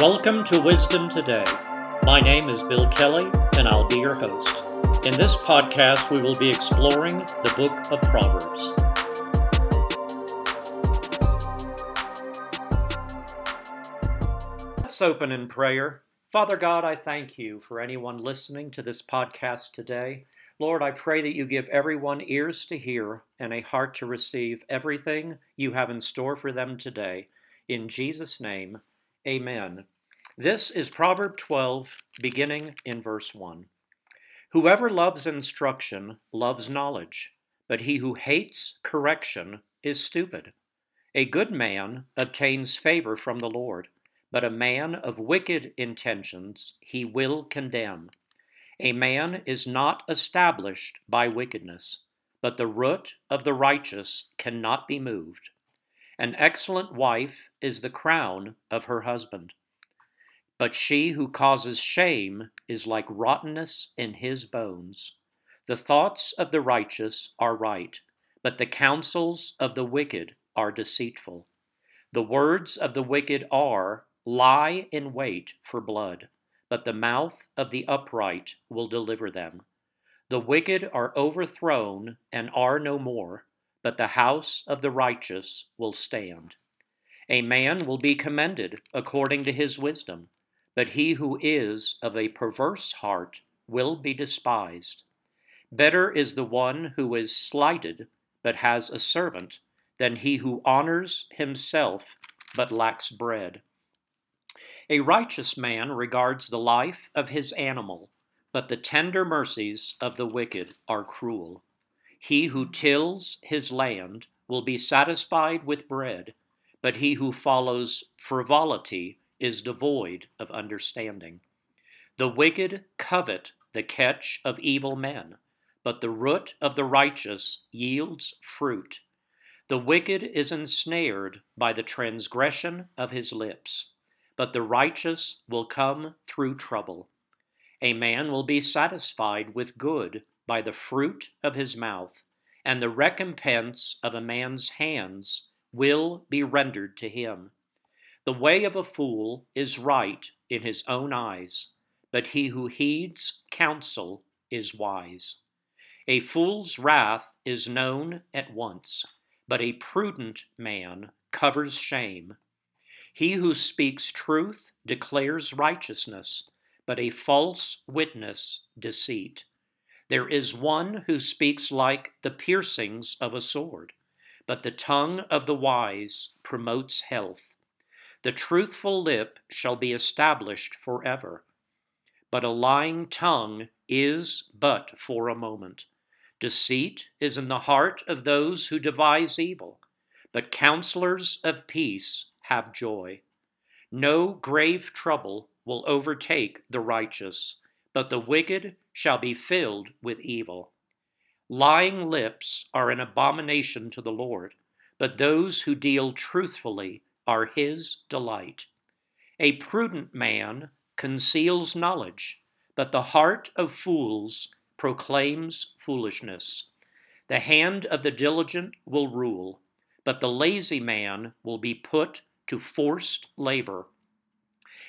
Welcome to Wisdom Today. My name is Bill Kelley, and I'll be your host. In this podcast, we will be exploring the book of Proverbs. Let's open in prayer. Father God, I thank you for anyone listening to this podcast today. Lord, I pray that you give everyone ears to hear and a heart to receive everything you have in store for them today. In Jesus' name, Amen. This is Proverb 12, beginning in verse 1. Whoever loves instruction loves knowledge, but he who hates correction is stupid. A good man obtains favor from the Lord, but a man of wicked intentions he will condemn. A man is not established by wickedness, but the root of the righteous cannot be moved. An excellent wife is the crown of her husband. But she who causes shame is like rottenness in his bones. The thoughts of the righteous are right, but the counsels of the wicked are deceitful. The words of the wicked are, lie in wait for blood, but the mouth of the upright will deliver them. The wicked are overthrown and are no more but the house of the righteous will stand. A man will be commended according to his wisdom, but he who is of a perverse heart will be despised. Better is the one who is slighted but has a servant than he who honors himself but lacks bread. A righteous man regards the life of his animal, but the tender mercies of the wicked are cruel. He who tills his land will be satisfied with bread, but he who follows frivolity is devoid of understanding. The wicked covet the catch of evil men, but the root of the righteous yields fruit. The wicked is ensnared by the transgression of his lips, but the righteous will come through trouble. A man will be satisfied with good by the fruit of his mouth, and the recompense of a man's hands will be rendered to him. The way of a fool is right in his own eyes, but he who heeds counsel is wise. A fool's wrath is known at once, but a prudent man covers shame. He who speaks truth declares righteousness, but a false witness deceit. There is one who speaks like the piercings of a sword, but the tongue of the wise promotes health. The truthful lip shall be established forever, but a lying tongue is but for a moment. Deceit is in the heart of those who devise evil, but counselors of peace have joy. No grave trouble will overtake the righteous, but the wicked shall be filled with evil. Lying lips are an abomination to the Lord, but those who deal truthfully are his delight. A prudent man conceals knowledge, but the heart of fools proclaims foolishness. The hand of the diligent will rule, but the lazy man will be put to forced labor.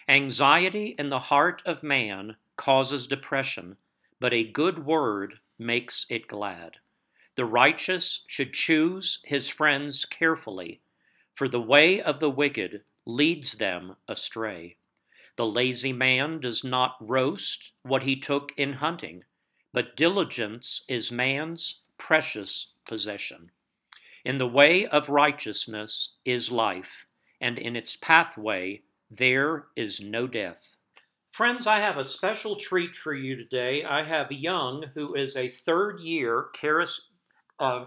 Anxiety in the heart of man causes depression, but a good word makes it glad. The righteous should choose his friends carefully, for the way of the wicked leads them astray. The lazy man does not roast what he took in hunting, but diligence is man's precious possession. In the way of righteousness is life, and in its pathway there is no death. Friends, I have a special treat for you today. I have Yong, who is a third year Charis uh,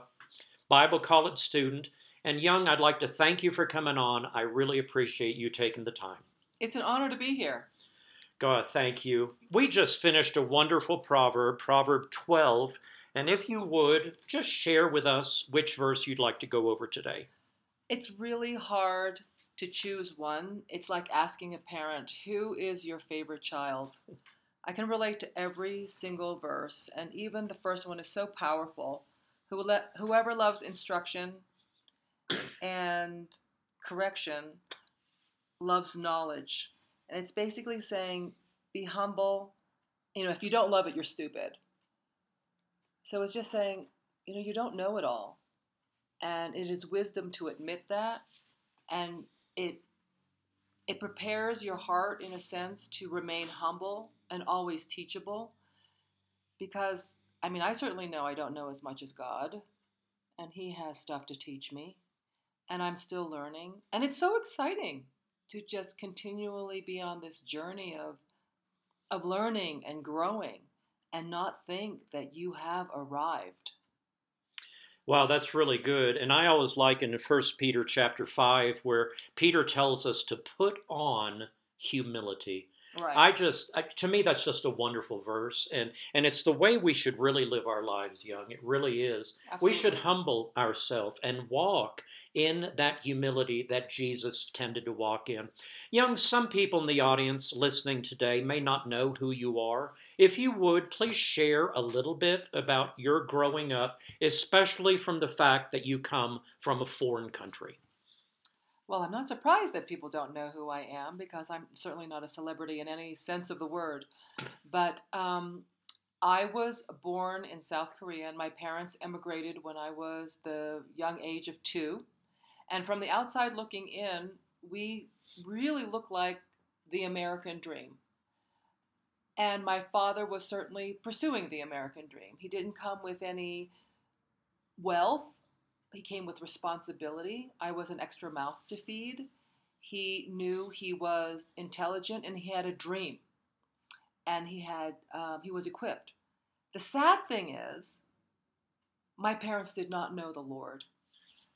Bible College student. And Yong, I'd like to thank you for coming on. I really appreciate you taking the time. It's an honor to be here. God, thank you. We just finished a wonderful proverb, Proverb 12. And if you would, just share with us which verse you'd like to go over today. It's really hard to choose one, it's like asking a parent, who is your favorite child? I can relate to every single verse, and even the first one is so powerful. Whoever loves instruction and correction loves knowledge, And it's basically saying, be humble. You know, if you don't love it, you're stupid. So it's just saying, you know, you don't know it all. And it is wisdom to admit that. And it it prepares your heart in a sense to remain humble and always teachable. Because I mean, I certainly know I don't know as much as God, and He has stuff to teach me, and I'm still learning. And it's so exciting to just continually be on this journey of of learning and growing and not think that you have arrived. Wow, that's really good. And I always like in First Peter chapter five where Peter tells us to put on humility. Right. I just, I, to me, that's just a wonderful verse, and and it's the way we should really live our lives, Yong. It really is. Absolutely. We should humble ourselves and walk in that humility that Jesus tended to walk in. Yong, some people in the audience listening today may not know who you are. If you would, please share a little bit about your growing up, especially from the fact that you come from a foreign country. Well, I'm not surprised that people don't know who I am because I'm certainly not a celebrity in any sense of the word. But um, I was born in South Korea, and my parents emigrated when I was the young age of two. And from the outside looking in, we really look like the American dream. And my father was certainly pursuing the American dream. He didn't come with any wealth he came with responsibility. I was an extra mouth to feed. He knew he was intelligent and he had a dream, and he had um, he was equipped. The sad thing is, my parents did not know the Lord,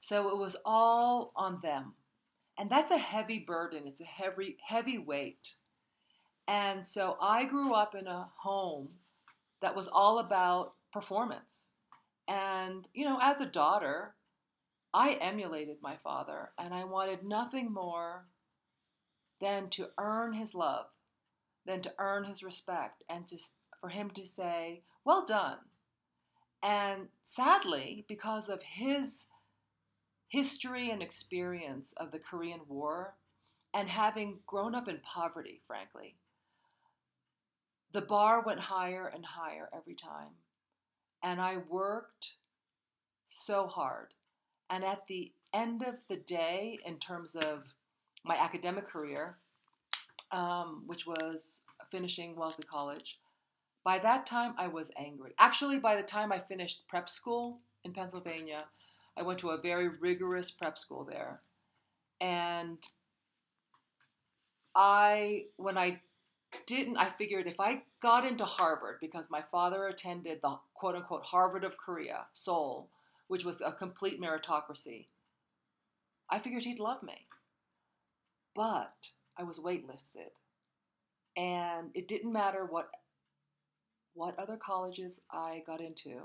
so it was all on them, and that's a heavy burden. It's a heavy heavy weight, and so I grew up in a home that was all about performance. And, you know, as a daughter, I emulated my father, and I wanted nothing more than to earn his love, than to earn his respect, and just for him to say, Well done. And sadly, because of his history and experience of the Korean War, and having grown up in poverty, frankly, the bar went higher and higher every time. And I worked so hard and at the end of the day, in terms of my academic career, um, which was finishing Wellesley College, by that time I was angry. Actually, by the time I finished prep school in Pennsylvania, I went to a very rigorous prep school there. And I, when I didn't, I figured if I got into Harvard, because my father attended the quote unquote Harvard of Korea, Seoul, which was a complete meritocracy, I figured he'd love me. But I was waitlisted. And it didn't matter what what other colleges I got into.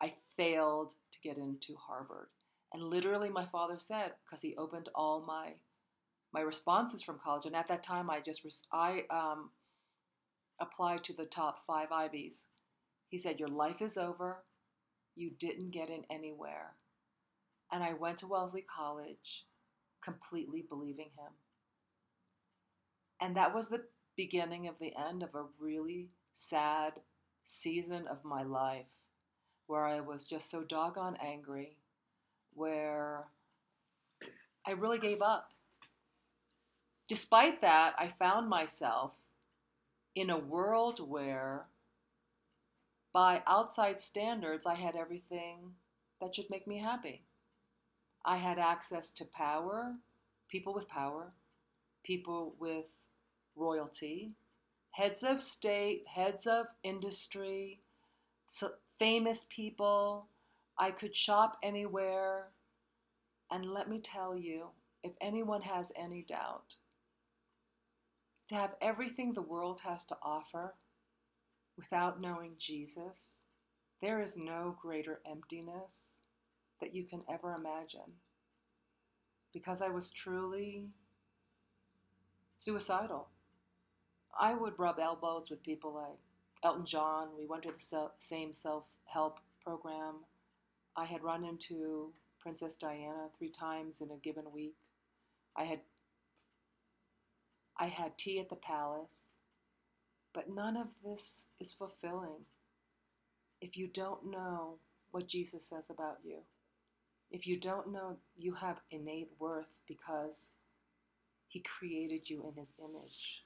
I failed to get into Harvard. And literally my father said because he opened all my my responses from college and at that time I just I um, applied to the top 5 Ivies. He said your life is over you didn't get in anywhere. And I went to Wellesley College completely believing him. And that was the beginning of the end of a really sad season of my life where I was just so doggone angry, where I really gave up. Despite that, I found myself in a world where by outside standards, I had everything that should make me happy. I had access to power, people with power, people with royalty, heads of state, heads of industry, famous people. I could shop anywhere. And let me tell you, if anyone has any doubt, to have everything the world has to offer without knowing Jesus, there is no greater emptiness that you can ever imagine. Because I was truly suicidal. I would rub elbows with people like Elton John. We went to the same self help program. I had run into Princess Diana three times in a given week. I had I had tea at the palace, but none of this is fulfilling if you don't know what Jesus says about you. If you don't know you have innate worth because he created you in his image.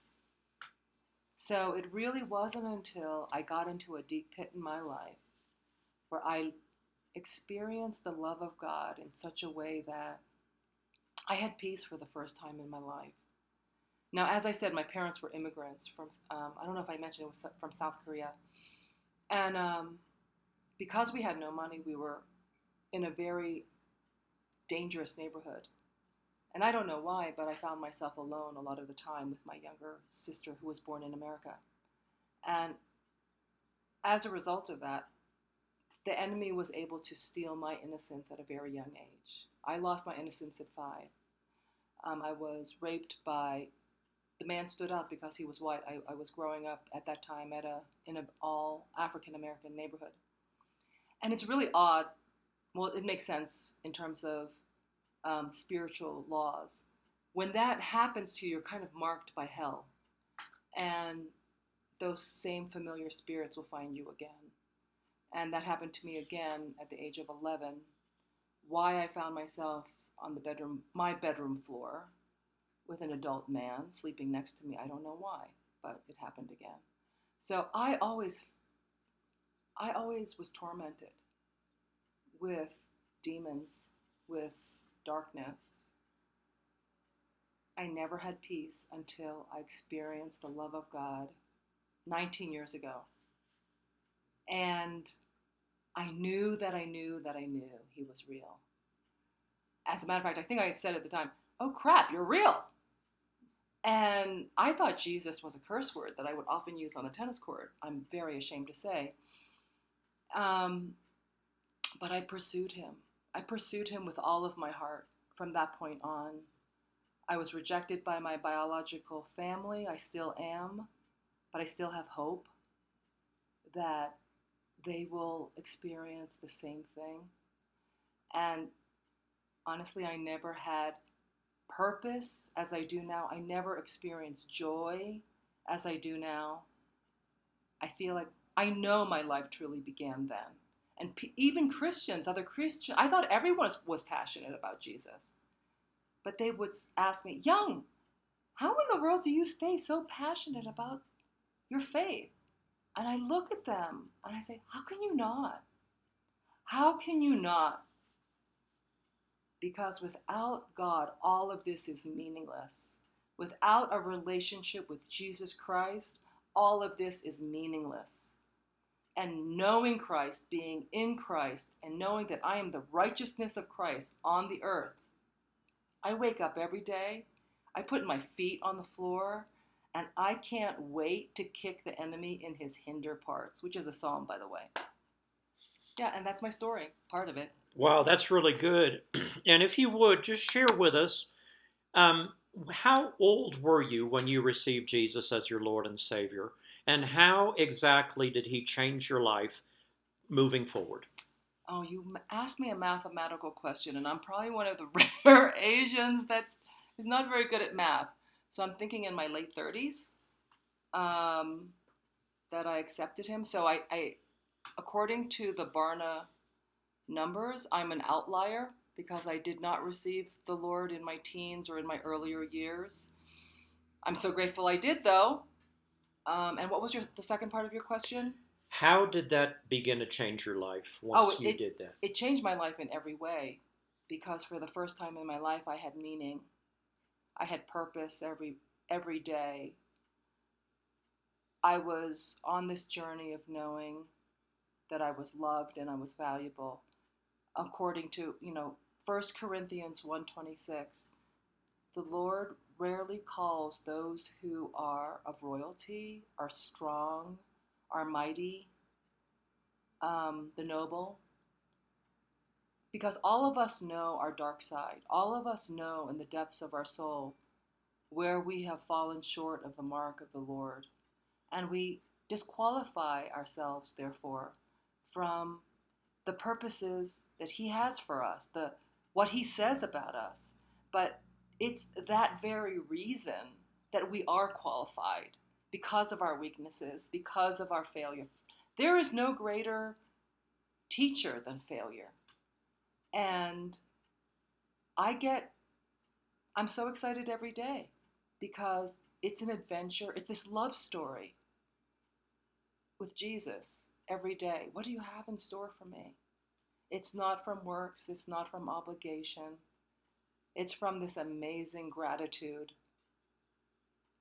So it really wasn't until I got into a deep pit in my life where I experienced the love of God in such a way that I had peace for the first time in my life. Now, as I said, my parents were immigrants from, um, I don't know if I mentioned it was from South Korea. And um, because we had no money, we were in a very dangerous neighborhood. And I don't know why, but I found myself alone a lot of the time with my younger sister who was born in America. And as a result of that, the enemy was able to steal my innocence at a very young age. I lost my innocence at five. Um, I was raped by the man stood up because he was white. I, I was growing up at that time at a in an all African American neighborhood, and it's really odd. Well, it makes sense in terms of um, spiritual laws. When that happens to you, you're kind of marked by hell, and those same familiar spirits will find you again. And that happened to me again at the age of 11. Why I found myself on the bedroom, my bedroom floor, with an adult man sleeping next to me, I don't know why, but it happened again. So I always, I always was tormented with demons, with darkness. I never had peace until I experienced the love of God 19 years ago. And I knew that I knew that I knew he was real. As a matter of fact, I think I said at the time, Oh crap, you're real. And I thought Jesus was a curse word that I would often use on the tennis court. I'm very ashamed to say. Um, but I pursued him. I pursued him with all of my heart from that point on. I was rejected by my biological family. I still am, but I still have hope that they will experience the same thing. And honestly, I never had purpose as I do now. I never experienced joy as I do now. I feel like I know my life truly began then. And p- even Christians, other Christians, I thought everyone was, was passionate about Jesus. But they would ask me, Yong, how in the world do you stay so passionate about your faith? And I look at them and I say, How can you not? How can you not? Because without God, all of this is meaningless. Without a relationship with Jesus Christ, all of this is meaningless. And knowing Christ, being in Christ, and knowing that I am the righteousness of Christ on the earth, I wake up every day, I put my feet on the floor, and I can't wait to kick the enemy in his hinder parts, which is a psalm, by the way. Yeah, and that's my story, part of it. Wow, that's really good. And if you would, just share with us um, how old were you when you received Jesus as your Lord and Savior? And how exactly did He change your life moving forward? Oh, you asked me a mathematical question, and I'm probably one of the rare Asians that is not very good at math. So I'm thinking in my late 30s um, that I accepted him. So I, I, according to the Barna numbers, I'm an outlier because I did not receive the Lord in my teens or in my earlier years. I'm so grateful I did, though. Um, and what was your the second part of your question? How did that begin to change your life once Oh, you it- did that? It changed my life in every way because for the first time in my life, I had meaning. I had purpose every every day. I was on this journey of knowing that I was loved and I was valuable. According to, you know, 1 Corinthians 1:26, the Lord rarely calls those who are of royalty, are strong, are mighty, um, the noble, because all of us know our dark side. All of us know in the depths of our soul where we have fallen short of the mark of the Lord. And we disqualify ourselves, therefore, from the purposes that He has for us, the, what He says about us. But it's that very reason that we are qualified because of our weaknesses, because of our failure. There is no greater teacher than failure. And I get, I'm so excited every day because it's an adventure. It's this love story with Jesus every day. What do you have in store for me? It's not from works, it's not from obligation, it's from this amazing gratitude.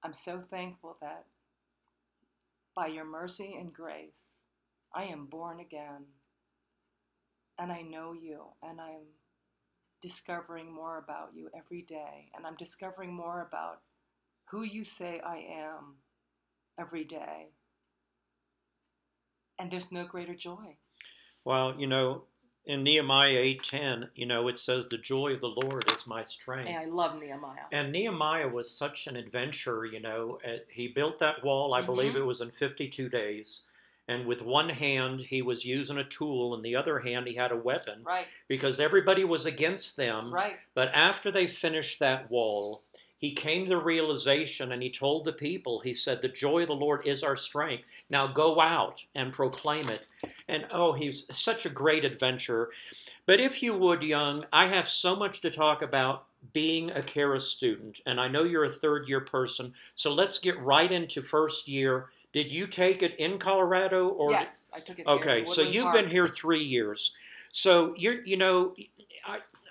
I'm so thankful that by your mercy and grace, I am born again. And I know you, and I'm discovering more about you every day. And I'm discovering more about who you say I am every day. And there's no greater joy. Well, you know, in Nehemiah 8:10, you know, it says the joy of the Lord is my strength. And I love Nehemiah. And Nehemiah was such an adventurer, you know. Uh, He built that wall, I believe Mhm. it was in 52 days. And with one hand, he was using a tool, and the other hand, he had a weapon Right, because everybody was against them. right. But after they finished that wall, he came to the realization and he told the people, he said, The joy of the Lord is our strength. Now go out and proclaim it. And oh, he's such a great adventurer. But if you would, Yong, I have so much to talk about being a Charis student. And I know you're a third year person. So let's get right into first year. Did you take it in Colorado or yes, I took it. Okay, so you've Park. been here three years. So you're, you know,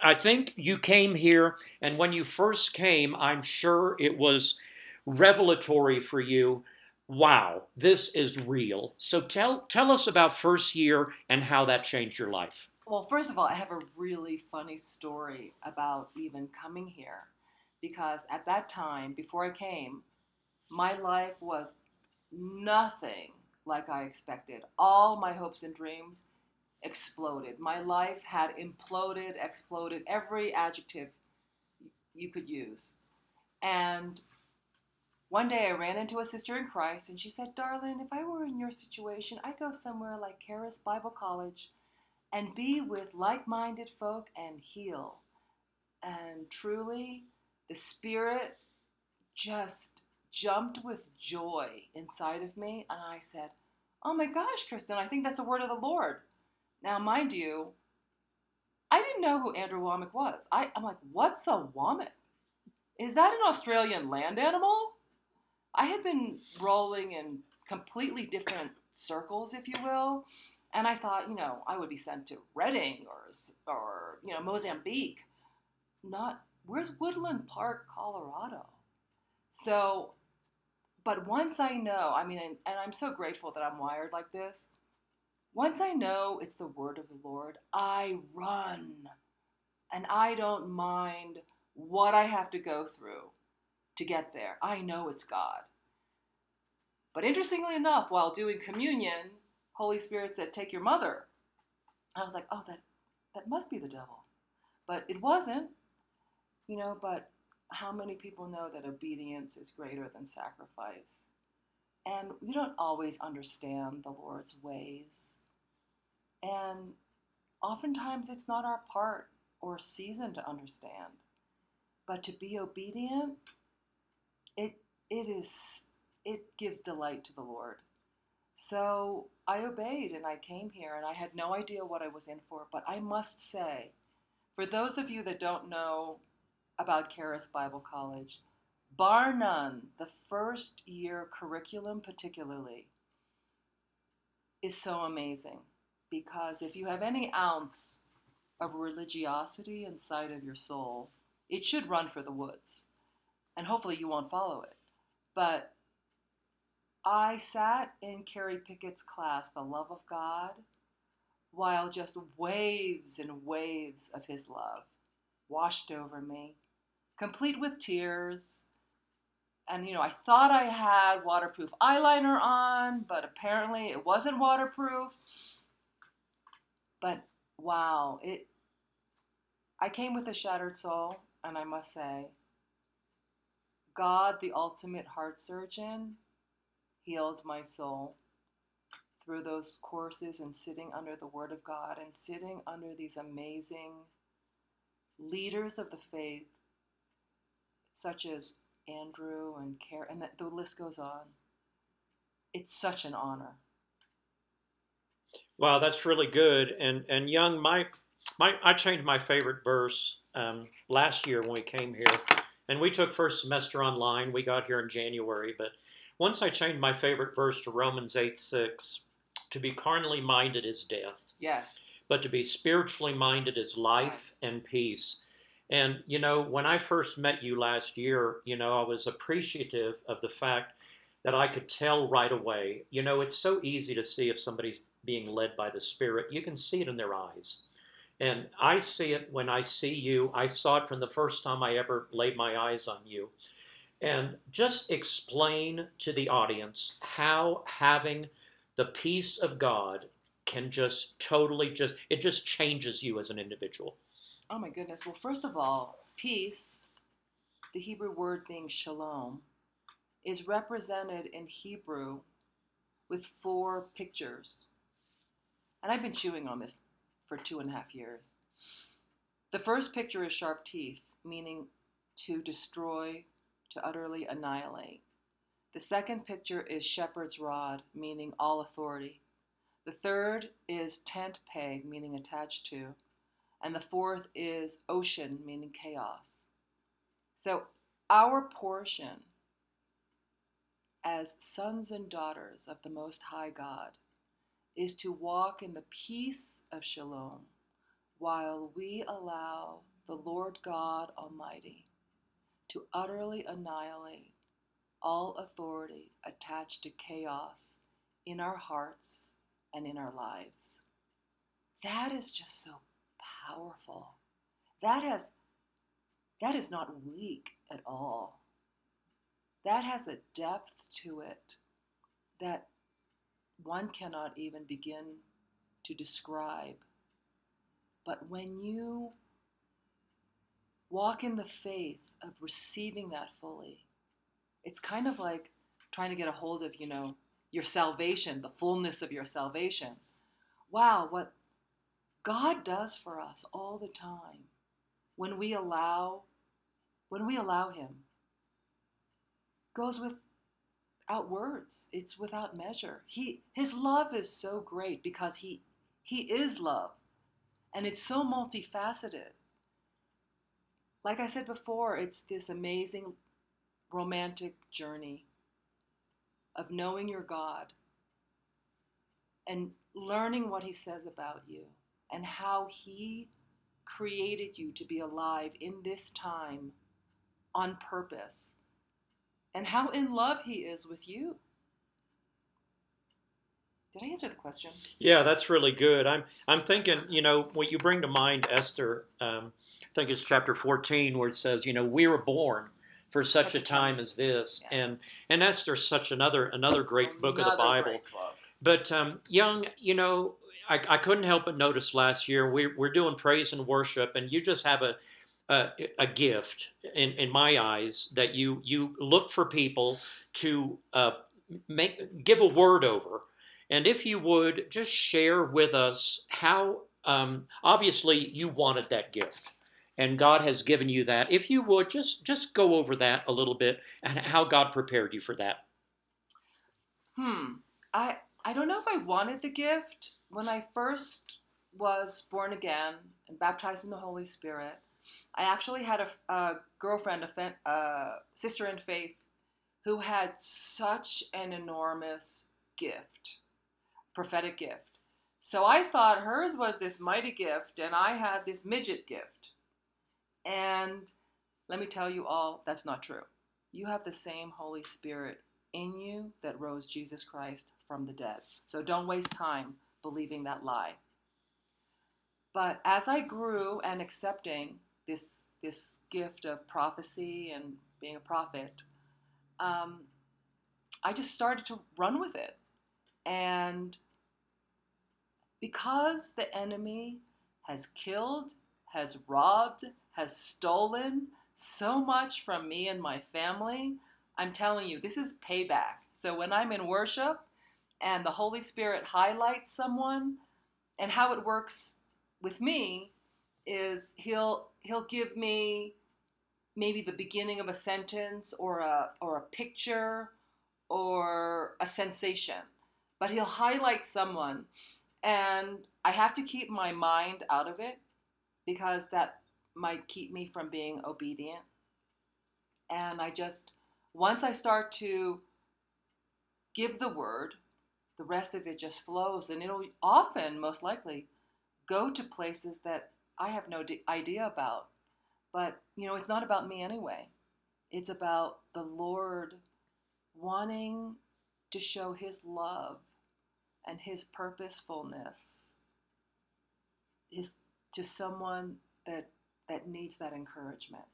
I, think you came here, and when you first came, I'm sure it was revelatory for you. Wow, this is real. So tell tell us about first year and how that changed your life. Well, first of all, I have a really funny story about even coming here because at that time, before I came, my life was nothing like I expected. All my hopes and dreams exploded. My life had imploded, exploded, every adjective you could use. And one day I ran into a sister in Christ and she said, Darling, if I were in your situation, I'd go somewhere like Charis Bible College and be with like minded folk and heal. And truly, the Spirit just jumped with joy inside of me. And I said, Oh my gosh, Kristen, I think that's a word of the Lord. Now, mind you, I didn't know who Andrew Wommack was. I, I'm like, What's a Wommack? Is that an Australian land animal? I had been rolling in completely different circles, if you will. And I thought, you know, I would be sent to Redding or, or you know, Mozambique. Not, where's Woodland Park, Colorado? So, but once I know, I mean, and, and I'm so grateful that I'm wired like this. Once I know it's the word of the Lord, I run. And I don't mind what I have to go through to get there. I know it's God. But interestingly enough, while doing communion, Holy Spirit said, "Take your mother." I was like, "Oh, that that must be the devil," but it wasn't. You know, but how many people know that obedience is greater than sacrifice? And we don't always understand the Lord's ways. And oftentimes it's not our part or season to understand. But to be obedient, it it is it gives delight to the Lord. So I obeyed and I came here and I had no idea what I was in for, but I must say, for those of you that don't know about Charis Bible College, bar none, the first year curriculum particularly is so amazing because if you have any ounce of religiosity inside of your soul, it should run for the woods. And hopefully you won't follow it. But I sat in Carrie Pickett's class, The Love of God, while just waves and waves of his love washed over me, complete with tears. And, you know, I thought I had waterproof eyeliner on, but apparently it wasn't waterproof. But wow, it I came with a shattered soul, and I must say, God, the ultimate heart surgeon, healed my soul through those courses and sitting under the Word of God and sitting under these amazing leaders of the faith, such as Andrew and Carrie, and that the list goes on. It's such an honor. Wow, that's really good. And and Yong, my my I changed my favorite verse um, last year when we came here, and we took first semester online. We got here in January, but once I changed my favorite verse to Romans eight six, to be carnally minded is death. Yes. But to be spiritually minded is life right. and peace. And you know, when I first met you last year, you know, I was appreciative of the fact that I could tell right away. You know, it's so easy to see if somebody's being led by the Spirit. You can see it in their eyes. And I see it when I see you. I saw it from the first time I ever laid my eyes on you. And just explain to the audience how having the peace of God can just totally just, it just changes you as an individual. Oh my goodness. Well, first of all, peace, the Hebrew word being shalom, is represented in Hebrew with four pictures. And I've been chewing on this for two and a half years. The first picture is sharp teeth, meaning to destroy, to utterly annihilate. The second picture is shepherd's rod, meaning all authority. The third is tent peg, meaning attached to. And the fourth is ocean, meaning chaos. So, our portion as sons and daughters of the Most High God is to walk in the peace of shalom while we allow the Lord God Almighty to utterly annihilate all authority attached to chaos in our hearts and in our lives. That is just so powerful. That has that is not weak at all. That has a depth to it that one cannot even begin to describe. But when you walk in the faith of receiving that fully, it's kind of like trying to get a hold of, you know, your salvation, the fullness of your salvation. Wow, what God does for us all the time when we allow when we allow him goes with without words. It's without measure. He his love is so great because he he is love. And it's so multifaceted. Like I said before, it's this amazing romantic journey of knowing your God and learning what he says about you and how he created you to be alive in this time on purpose and how in love he is with you. Did I answer the question? Yeah, that's really good. I'm I'm thinking, you know, what you bring to mind, Esther. Um, I think it's chapter 14 where it says, you know, we were born for such, such a time as this, yeah. and and Esther's such another another great another book of the Bible. But um, Yong, you know, I, I couldn't help but notice last year we, we're doing praise and worship, and you just have a a, a gift in, in my eyes that you you look for people to uh, make give a word over, and if you would just share with us how um, obviously you wanted that gift and God has given you that. If you would just just go over that a little bit and how God prepared you for that. Hmm. I I don't know if I wanted the gift when I first was born again and baptized in the Holy Spirit. I actually had a, a girlfriend, a uh, sister in faith, who had such an enormous gift, prophetic gift. So I thought hers was this mighty gift, and I had this midget gift. And let me tell you all, that's not true. You have the same Holy Spirit in you that rose Jesus Christ from the dead. So don't waste time believing that lie. But as I grew and accepting this this gift of prophecy and being a prophet, um, I just started to run with it, and because the enemy has killed, has robbed, has stolen so much from me and my family, I'm telling you, this is payback. So when I'm in worship and the Holy Spirit highlights someone and how it works with me is he'll he'll give me maybe the beginning of a sentence or a or a picture or a sensation but he'll highlight someone. And i have to keep my mind out of it because that might keep me from being obedient. And i just once i start to give the word the rest of it just flows. And it'll often most likely go to places that i have no idea about but, you know, it's not about me anyway. It's about the Lord wanting to show his love and his purposefulness to someone that that needs that encouragement.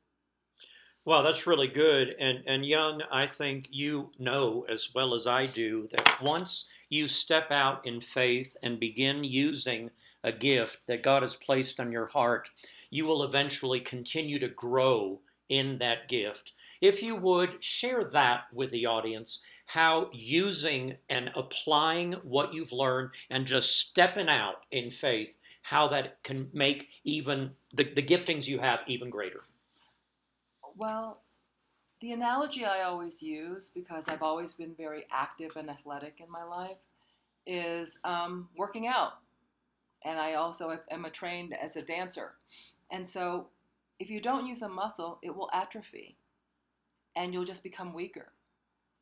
Well, that's really good. And and Yong, I think you know as well as I do that once you step out in faith and begin using a gift that God has placed on your heart, you will eventually continue to grow in that gift. If you would share that with the audience, how using and applying what you've learned and just stepping out in faith, how that can make even the, the giftings you have even greater. Well, the analogy I always use, because I've always been very active and athletic in my life, is um, working out. And I also am a trained as a dancer. And so if you don't use a muscle, it will atrophy and you'll just become weaker.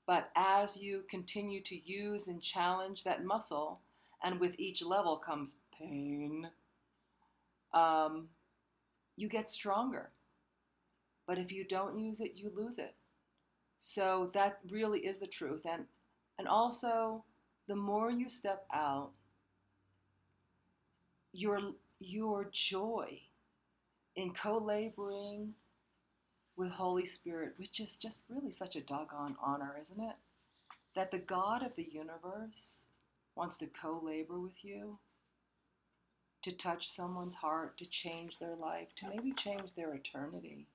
But as you continue to use and challenge that muscle, and with each level comes pain, um, you get stronger. But if you don't use it, you lose it. So that really is the truth. And, and also, the more you step out, your, your joy in co-laboring with Holy Spirit, which is just really such a doggone honor, isn't it? That the God of the universe wants to co-labor with you, to touch someone's heart, to change their life, to maybe change their eternity,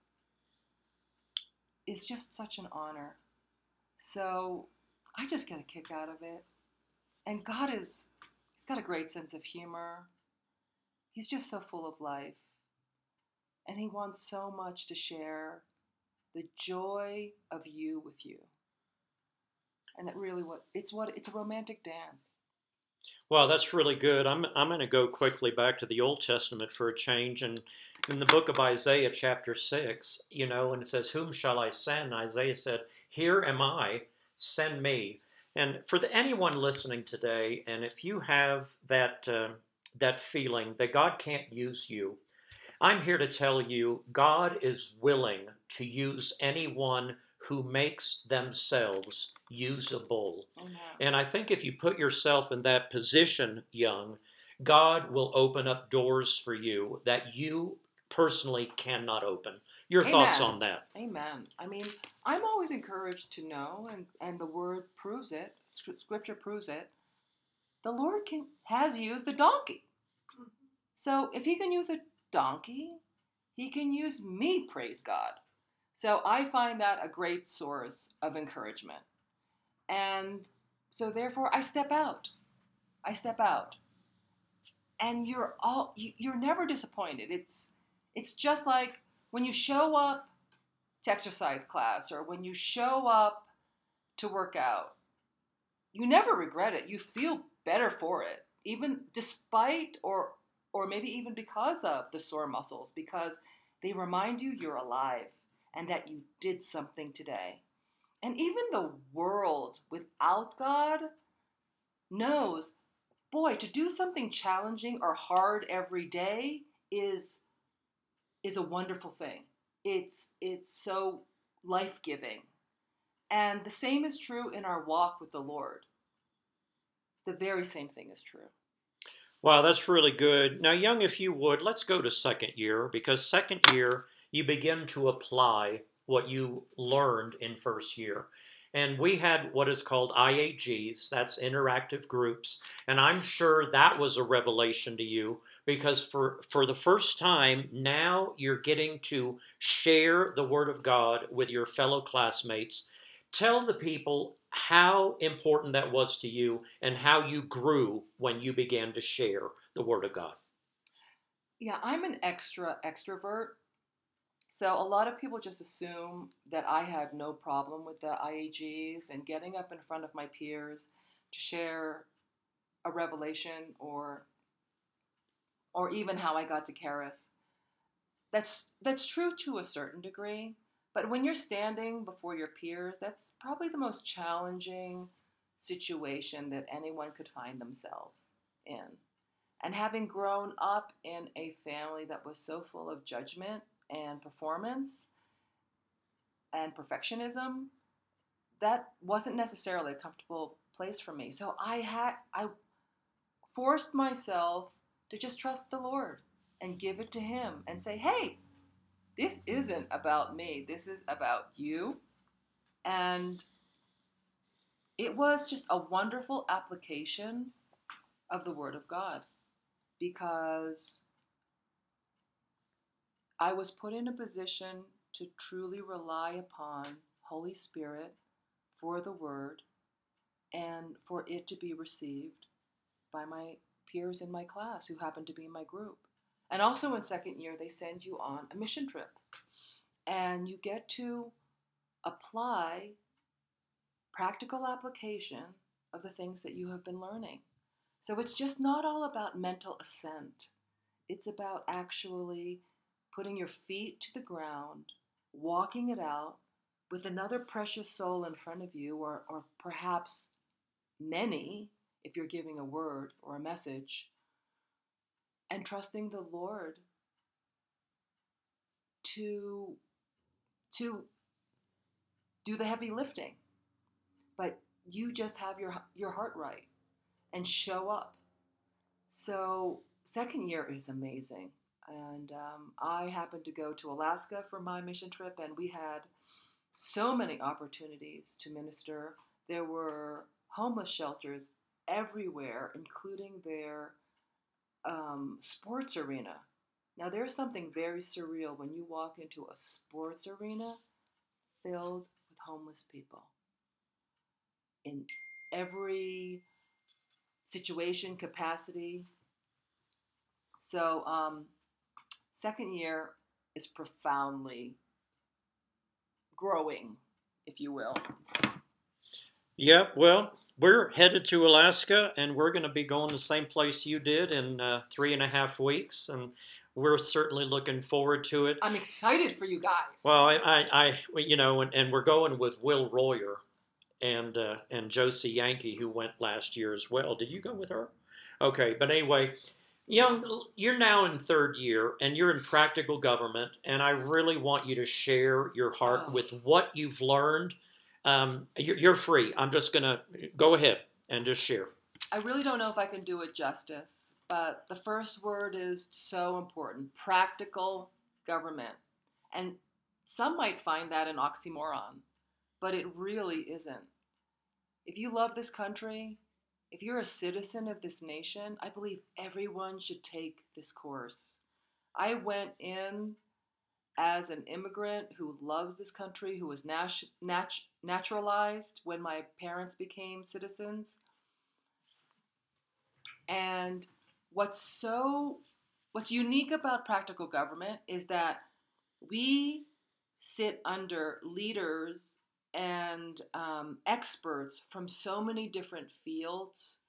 is just such an honor. So I just get a kick out of it. And God is, He's got a great sense of humor. He's just so full of life. And He wants so much to share the joy of you with you. And that really what it's what it's a romantic dance. Well, that's really good. I'm I'm going to go quickly back to the Old Testament for a change and in the book of Isaiah chapter 6, you know, and it says, "Whom shall I send?" Isaiah said, "Here am I, send me." And for the, anyone listening today, and if you have that uh, that feeling that God can't use you, I'm here to tell you God is willing to use anyone who makes themselves usable. Amen. And I think if you put yourself in that position, Yong, God will open up doors for you that you personally cannot open. Your Amen. thoughts on that? Amen. I mean, I'm always encouraged to know, and, and the word proves it, scripture proves it. The Lord can has used the donkey. Mm-hmm. So if he can use a donkey, he can use me, praise God. So I find that a great source of encouragement. And so therefore I step out. I step out. And you're all you're never disappointed. It's it's just like when you show up to exercise class or when you show up to work out. You never regret it. You feel better for it. Even despite or or maybe even because of the sore muscles, because they remind you you're alive and that you did something today. And even the world without God knows, boy, to do something challenging or hard every day is is a wonderful thing. It's it's so life-giving. And the same is true in our walk with the Lord. The very same thing is true. Wow, that's really good. Now, Yong, if you would, let's go to second year because second year you begin to apply what you learned in first year. And we had what is called IAGs, that's interactive groups. And I'm sure that was a revelation to you because for, for the first time, now you're getting to share the Word of God with your fellow classmates. Tell the people how important that was to you and how you grew when you began to share the Word of God. Yeah, I'm an extra extrovert. So a lot of people just assume that I had no problem with the IAGs and getting up in front of my peers to share a revelation or or even how I got to Charis. That's that's true to a certain degree, but when you're standing before your peers, that's probably the most challenging situation that anyone could find themselves in. And having grown up in a family that was so full of judgment and performance and perfectionism, that wasn't necessarily a comfortable place for me. So I had I forced myself to just trust the Lord and give it to him and say, "Hey, this isn't about me. This is about you." And it was just a wonderful application of the word of God because I was put in a position to truly rely upon Holy Spirit for the word and for it to be received by my peers in my class who happen to be in my group. And also in second year, they send you on a mission trip. And you get to apply practical application of the things that you have been learning. So it's just not all about mental assent. It's about actually putting your feet to the ground, walking it out with another precious soul in front of you, or, or perhaps many, if you're giving a word or a message, and trusting the Lord to, to do the heavy lifting. But you just have your, your heart right and show up. So, second year is amazing. And um, I happened to go to Alaska for my mission trip, and we had so many opportunities to minister. There were homeless shelters everywhere, including their um, sports arena. Now, there's something very surreal when you walk into a sports arena filled with homeless people in every situation, capacity. So, um, second year is profoundly growing, if you will. Yeah, well, we're headed to Alaska and we're going to be going the same place you did in uh, three and a half weeks. And we're certainly looking forward to it. I'm excited for you guys. Well, I, I, I you know, and, and, we're going with Will Royer and uh, and Josie Yankee, who went last year as well. Did you go with her? Okay, but anyway, Yong, you're now in third year and you're in practical government, and I really want you to share your heart oh. with what you've learned. Um, you're, you're free. I'm just gonna go ahead and just share. I really don't know if I can do it justice, but the first word is so important: practical government, and some might find that an oxymoron, but it really isn't. If you love this country, if you're a citizen of this nation, I believe everyone should take this course. I went in as an immigrant who loves this country, who was nat- nat- naturalized when my parents became citizens. And what's so what's unique about practical government is that we sit under leaders and um, experts from so many different fields.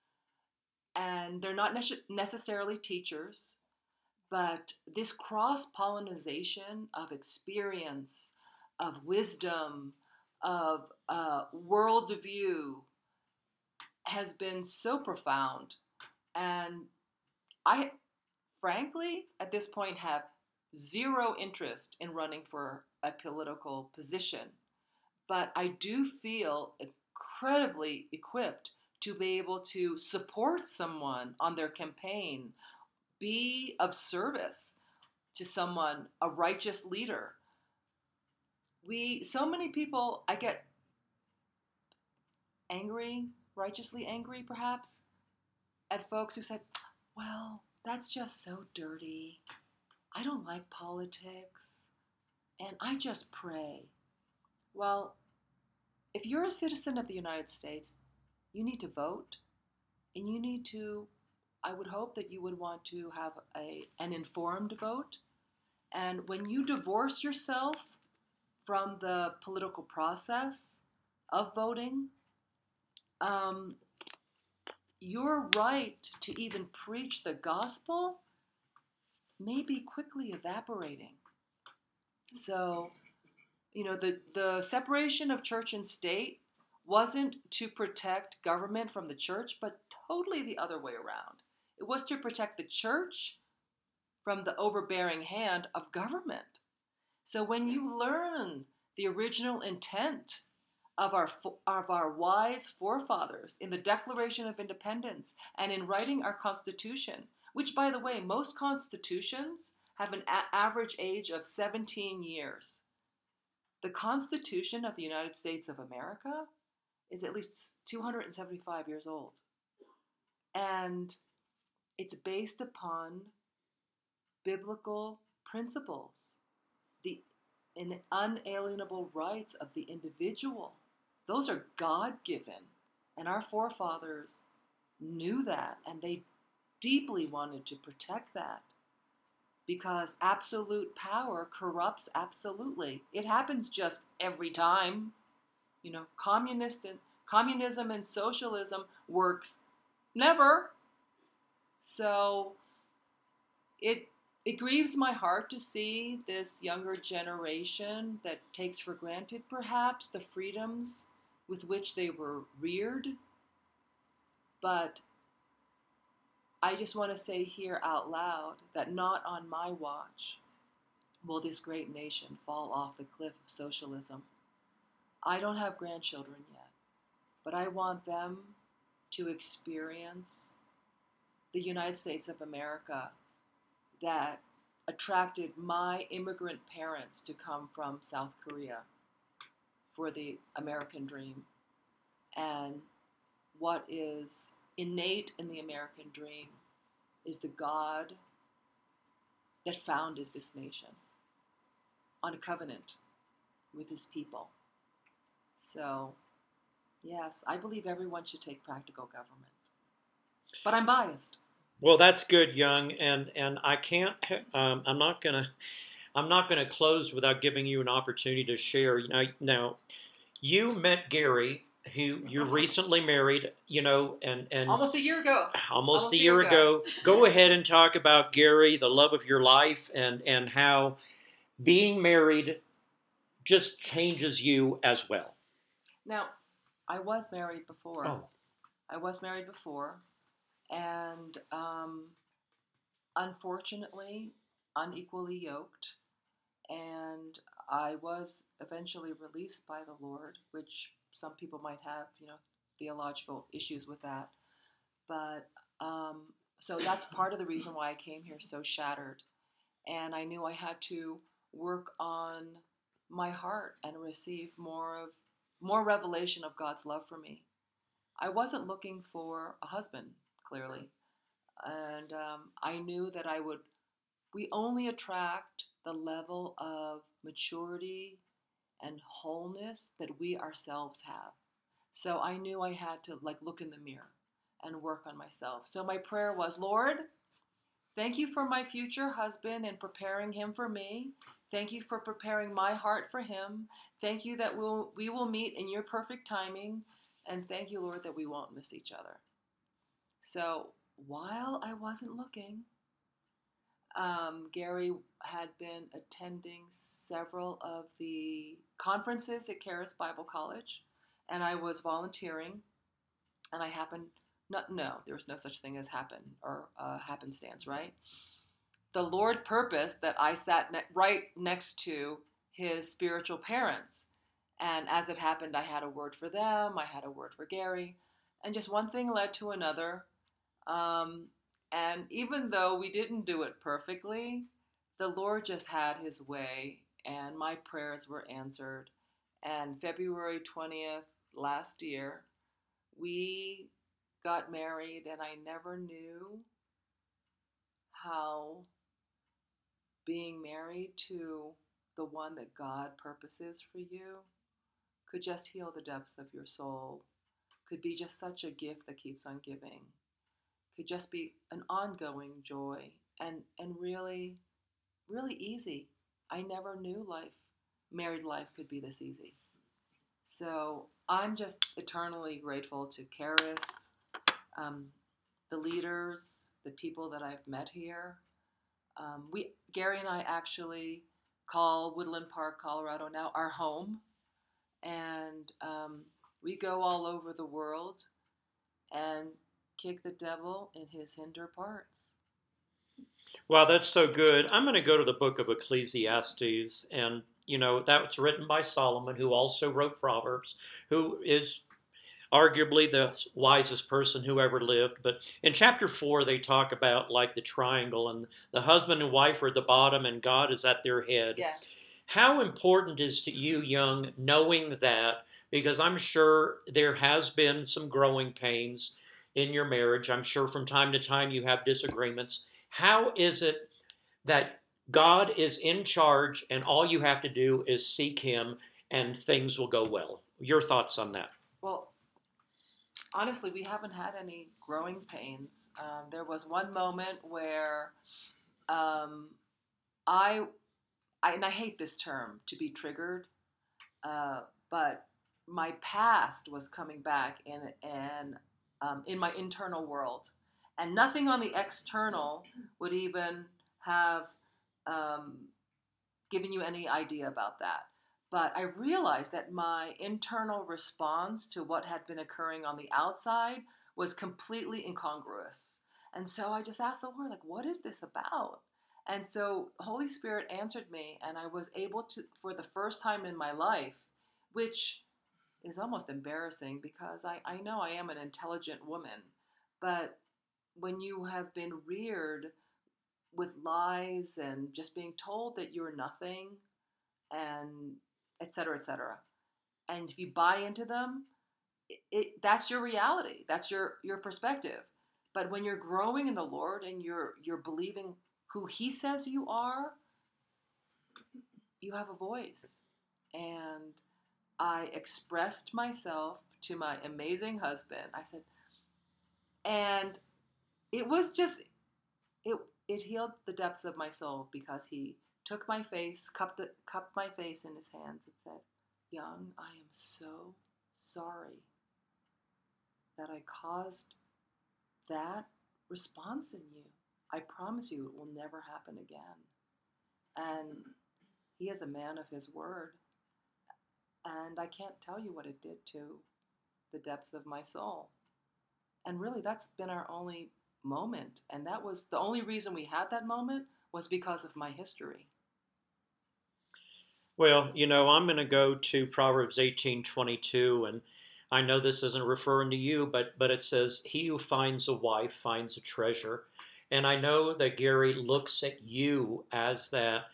And they're not ne- necessarily teachers, but this cross pollination of experience, of wisdom, of uh, worldview has been so profound. And I, frankly, at this point, have zero interest in running for a political position but I do feel incredibly equipped to be able to support someone on their campaign, be of service to someone, a righteous leader. We, so many people, I get angry, righteously angry perhaps, at folks who said, well, that's just so dirty. I don't like politics. And I just pray. Well, if you're a citizen of the United States, you need to vote and you need to, I would hope that you would want to have a, an informed vote And when you divorce yourself from the political process of voting, um, your right to even preach the gospel may be quickly evaporating. So, you know, the, the separation of church and state wasn't to protect government from the church, but totally the other way around. It was to protect the church from the overbearing hand of government. So when you learn the original intent of our, of our wise forefathers in the Declaration of Independence and in writing our Constitution, which, by the way, most constitutions have an average age of 17 years. The Constitution of the United States of America is at least 275 years old. And it's based upon biblical principles, the unalienable rights of the individual. Those are God given. And our forefathers knew that and they deeply wanted to protect that because absolute power corrupts absolutely. It happens just every time. You know, communist and communism and socialism works never. So it it grieves my heart to see this younger generation that takes for granted perhaps the freedoms with which they were reared. But I just want to say here out loud that not on my watch will this great nation fall off the cliff of socialism. I don't have grandchildren yet, but I want them to experience the United States of America that attracted my immigrant parents to come from South Korea for the American dream and what is innate in the American dream is the God that founded this nation on a covenant with his people. So, yes, I believe everyone should take practical government. But I'm biased. Well, that's good, Yong, and and I can't. Um, I'm not gonna. I'm not gonna close without giving you an opportunity to share. You know, now, you met Gary who you're recently married, you know, and and almost a year ago. Almost, almost a year, year ago. ago. Go ahead and talk about Gary, the love of your life, and and how being married just changes you as well. Now, I was married before. Oh. I was married before, and um, unfortunately, unequally yoked, and I was eventually released by the Lord, which some people might have, you know, theological issues with that. But um, so that's part of the reason why I came here so shattered. And I knew I had to work on my heart and receive more of more revelation of God's love for me. I wasn't looking for a husband, clearly. And um, I knew that I would, we only attract the level of maturity and wholeness that we ourselves have. So I knew I had to like look in the mirror and work on myself. So my prayer was, Lord, thank you for my future husband and preparing him for me. Thank you for preparing my heart for him. Thank you that we'll, we will meet in your perfect timing. And thank you, Lord, that we won't miss each other. So while I wasn't looking, um, Gary had been attending several of the conferences at Charis Bible College, and I was volunteering, and I happened not no, there was no such thing as happen or uh, happenstance, right? The Lord purposed that I sat ne- right next to his spiritual parents, and as it happened, I had a word for them. I had a word for Gary, and just one thing led to another. Um, and even though we didn't do it perfectly, the Lord just had his way, and my prayers were answered. And February 20th last year, we got married, and I never knew how being married to the one that God purposes for you could just heal the depths of your soul, could be just such a gift that keeps on giving could just be an ongoing joy and and really really easy. I never knew life, married life, could be this easy. So I'm just eternally grateful to Charis, um, the leaders, the people that I've met here. Um, we Gary and I actually call Woodland Park, Colorado now our home, and um, we go all over the world and kick the devil in his hinder parts. Wow, that's so good. I'm going to go to the book of Ecclesiastes, and you know that's written by Solomon, who also wrote Proverbs, who is arguably the wisest person who ever lived. But in chapter four, they talk about like the triangle, and the husband and wife are at the bottom, and God is at their head. Yeah. How important is to you, Yong, knowing that? Because I'm sure there has been some growing pains in your marriage. I'm sure from time to time you have disagreements. How is it that God is in charge and all you have to do is seek Him and things will go well? Your thoughts on that? Well, honestly, we haven't had any growing pains. Um, there was one moment where um, I, I, and I hate this term to be triggered, uh, but my past was coming back in, in, um, in my internal world. And nothing on the external would even have um, given you any idea about that. But I realized that my internal response to what had been occurring on the outside was completely incongruous. And so I just asked the Lord, like, what is this about? And so Holy Spirit answered me, and I was able to, for the first time in my life, which is almost embarrassing because I, I know I am an intelligent woman, but when you have been reared with lies and just being told that you're nothing and et cetera, et cetera. And if you buy into them, it, it, that's your reality. That's your, your perspective. But when you're growing in the Lord and you're you're believing who He says you are, you have a voice. And I expressed myself to my amazing husband. I said, and it was just it it healed the depths of my soul because he took my face, cupped, it, cupped my face in his hands, and said, Yong, I am so sorry that I caused that response in you. I promise you it will never happen again. And he is a man of his word. And I can't tell you what it did to the depths of my soul. And really, that's been our only moment. And that was the only reason we had that moment was because of my history. Well, you know, I'm going to go to Proverbs 18:22 and I know this isn't referring to you, but but it says he who finds a wife finds a treasure. And I know that Gary looks at you as that.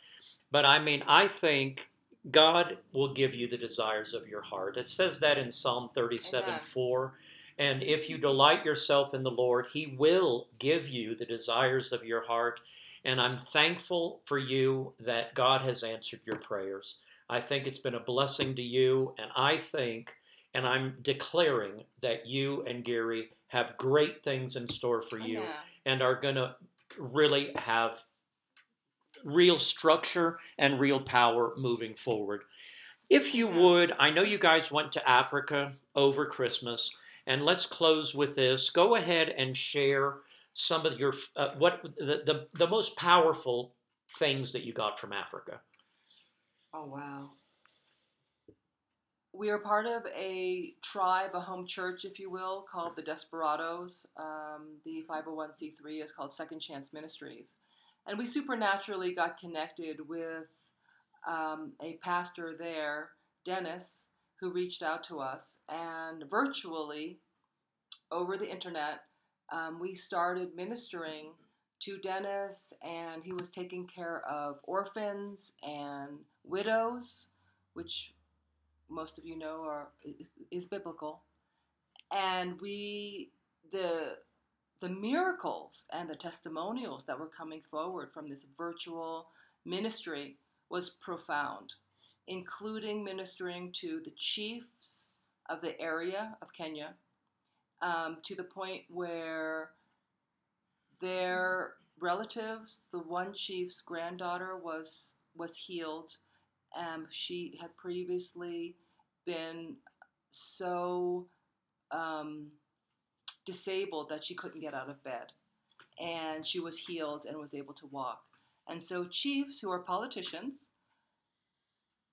But I mean, I think God will give you the desires of your heart. It says that in Psalm 37 Amen. 4. And if you delight yourself in the Lord, He will give you the desires of your heart. And I'm thankful for you that God has answered your prayers. I think it's been a blessing to you. And I think, and I'm declaring that you and Gary have great things in store for you yeah. and are going to really have real structure and real power moving forward. If you would, I know you guys went to Africa over Christmas. And let's close with this. Go ahead and share some of your uh, what the, the the most powerful things that you got from Africa. Oh wow. We are part of a tribe, a home church, if you will, called the Desperados. Um, the 501c3 is called Second Chance Ministries. And we supernaturally got connected with um, a pastor there, Dennis, who reached out to us. And virtually, over the internet, um, we started ministering to Dennis, and he was taking care of orphans and widows, which most of you know are is, is biblical. And we the the miracles and the testimonials that were coming forward from this virtual ministry was profound including ministering to the chiefs of the area of Kenya, um, to the point where their relatives. The one chief's granddaughter was was healed. Um, she had previously been so um, disabled that she couldn't get out of bed, and she was healed and was able to walk. And so chiefs who are politicians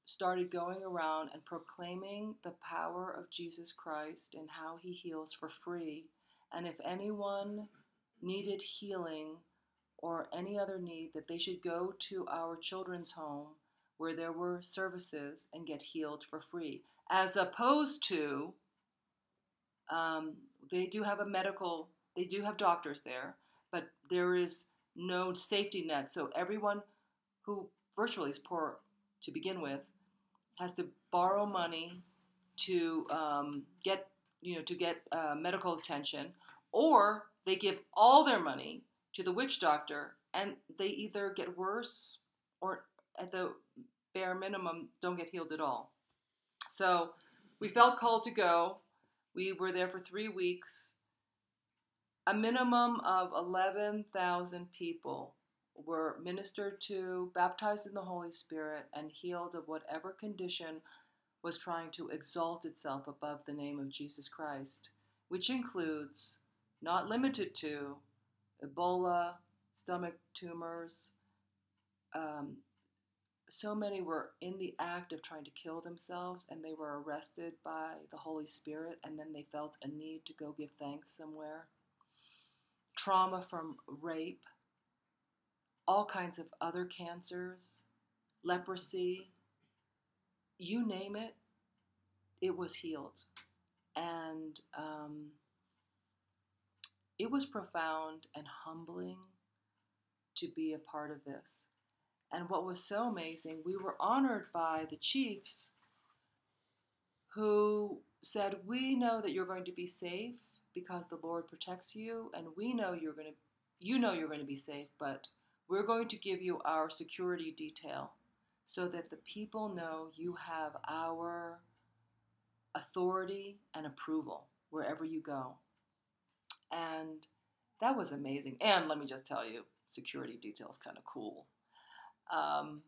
started going around and proclaiming the power of Jesus Christ and how he heals for free. And if anyone needed healing or any other need, that they should go to our children's home where there were services and get healed for free. As opposed to, um, they do have a medical, they do have doctors there, but there is no safety net. So everyone who virtually is poor to begin with has to borrow money to um, get you know to get uh, medical attention, or they give all their money to the witch doctor, and they either get worse or at the bare minimum don't get healed at all. So we felt called to go. We were there for three weeks. A minimum of 11,000 people were ministered to, baptized in the Holy Spirit, and healed of whatever condition was trying to exalt itself above the name of Jesus Christ, which includes, not limited to, Ebola, stomach tumors. Um, so many were in the act of trying to kill themselves and they were arrested by the Holy Spirit and then they felt a need to go give thanks somewhere. Trauma from rape all kinds of other cancers, leprosy, you name it, it was healed. And um, it was profound and humbling to be a part of this. And what was so amazing, we were honored by the chiefs who said, We know that you're going to be safe because the Lord protects you, and we know you're going to. You know you're going to be safe, but we're going to give you our security detail so that the people know you have our authority and approval wherever you go. And that was amazing. And let me just tell you, security detail is kind of cool. Um,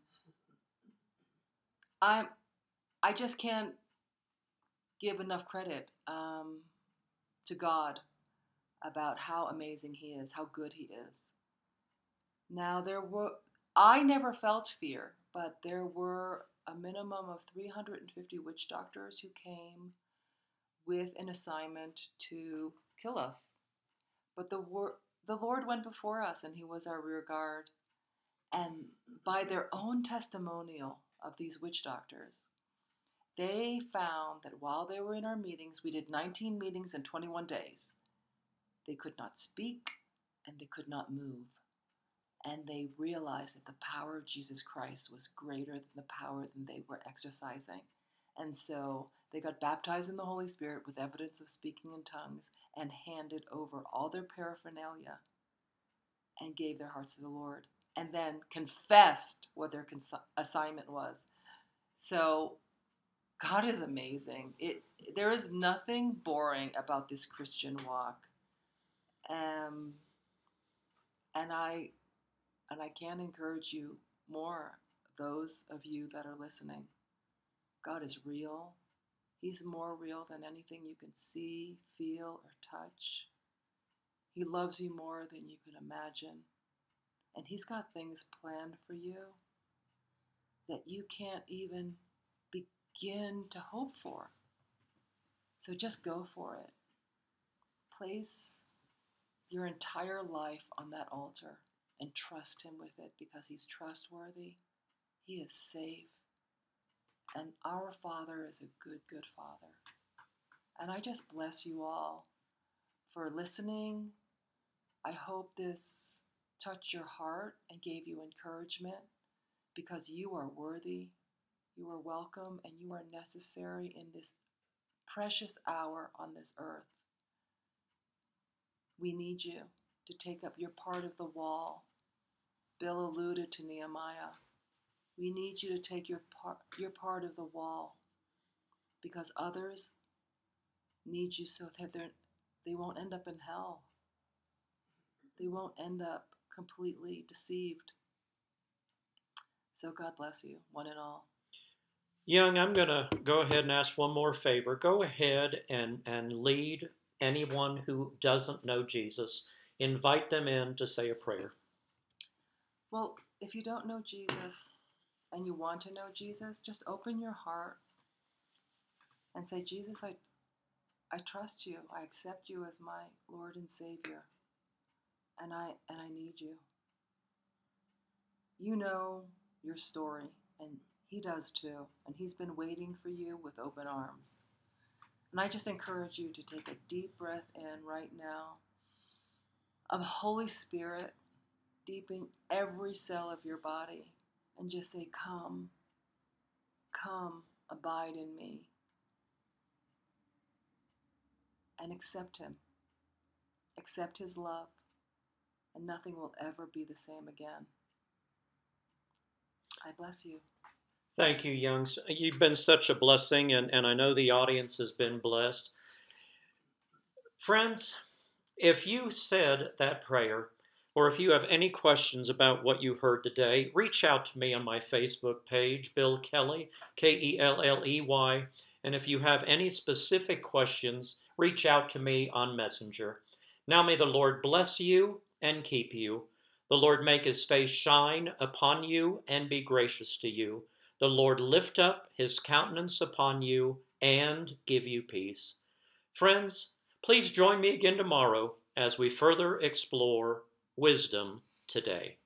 I I just can't give enough credit um, to God about how amazing He is, how good He is. Now, there were, I never felt fear, but there were a minimum of 350 witch doctors who came with an assignment to kill us. But the, the Lord went before us and He was our rear guard. And by their own testimonial of these witch doctors, they found that while they were in our meetings, we did 19 meetings in 21 days. They could not speak and they could not move and they realized that the power of Jesus Christ was greater than the power than they were exercising. And so they got baptized in the Holy Spirit with evidence of speaking in tongues and handed over all their paraphernalia and gave their hearts to the Lord and then confessed what their cons- assignment was. So God is amazing. It there is nothing boring about this Christian walk. Um, and I and I can encourage you more, those of you that are listening. God is real. He's more real than anything you can see, feel, or touch. He loves you more than you can imagine. And He's got things planned for you that you can't even begin to hope for. So just go for it. Place your entire life on that altar and trust Him with it because He's trustworthy, He is safe, and our Father is a good, good Father. And I just bless you all for listening. I hope this touched your heart and gave you encouragement because you are worthy, you are welcome, and you are necessary in this precious hour on this earth. We need you to take up your part of the wall Bill alluded to Nehemiah. We need you to take your part, your part of the wall because others need you so that they won't end up in hell. They won't end up completely deceived. So God bless you, one and all. Yong, I'm going to go ahead and ask one more favor. Go ahead and, and lead anyone who doesn't know Jesus. Invite them in to say a prayer. Well, if you don't know Jesus and you want to know Jesus, just open your heart and say, Jesus, I, I trust you. I accept you as my Lord and Savior. And I and I need you. You know your story, and he does too. And he's been waiting for you with open arms. And I just encourage you to take a deep breath in right now of Holy Spirit deep in every cell of your body and just say, Come, come, abide in me. And accept Him. Accept His love, and nothing will ever be the same again. I bless you. Thank you, Youngs. You've been such a blessing, and, and I know the audience has been blessed. Friends, if you said that prayer, or if you have any questions about what you heard today, reach out to me on my Facebook page, Bill Kelley, K E L L E Y. And if you have any specific questions, reach out to me on Messenger. Now may the Lord bless you and keep you. The Lord make his face shine upon you and be gracious to you. The Lord lift up his countenance upon you and give you peace. Friends, please join me again tomorrow as we further explore wisdom today.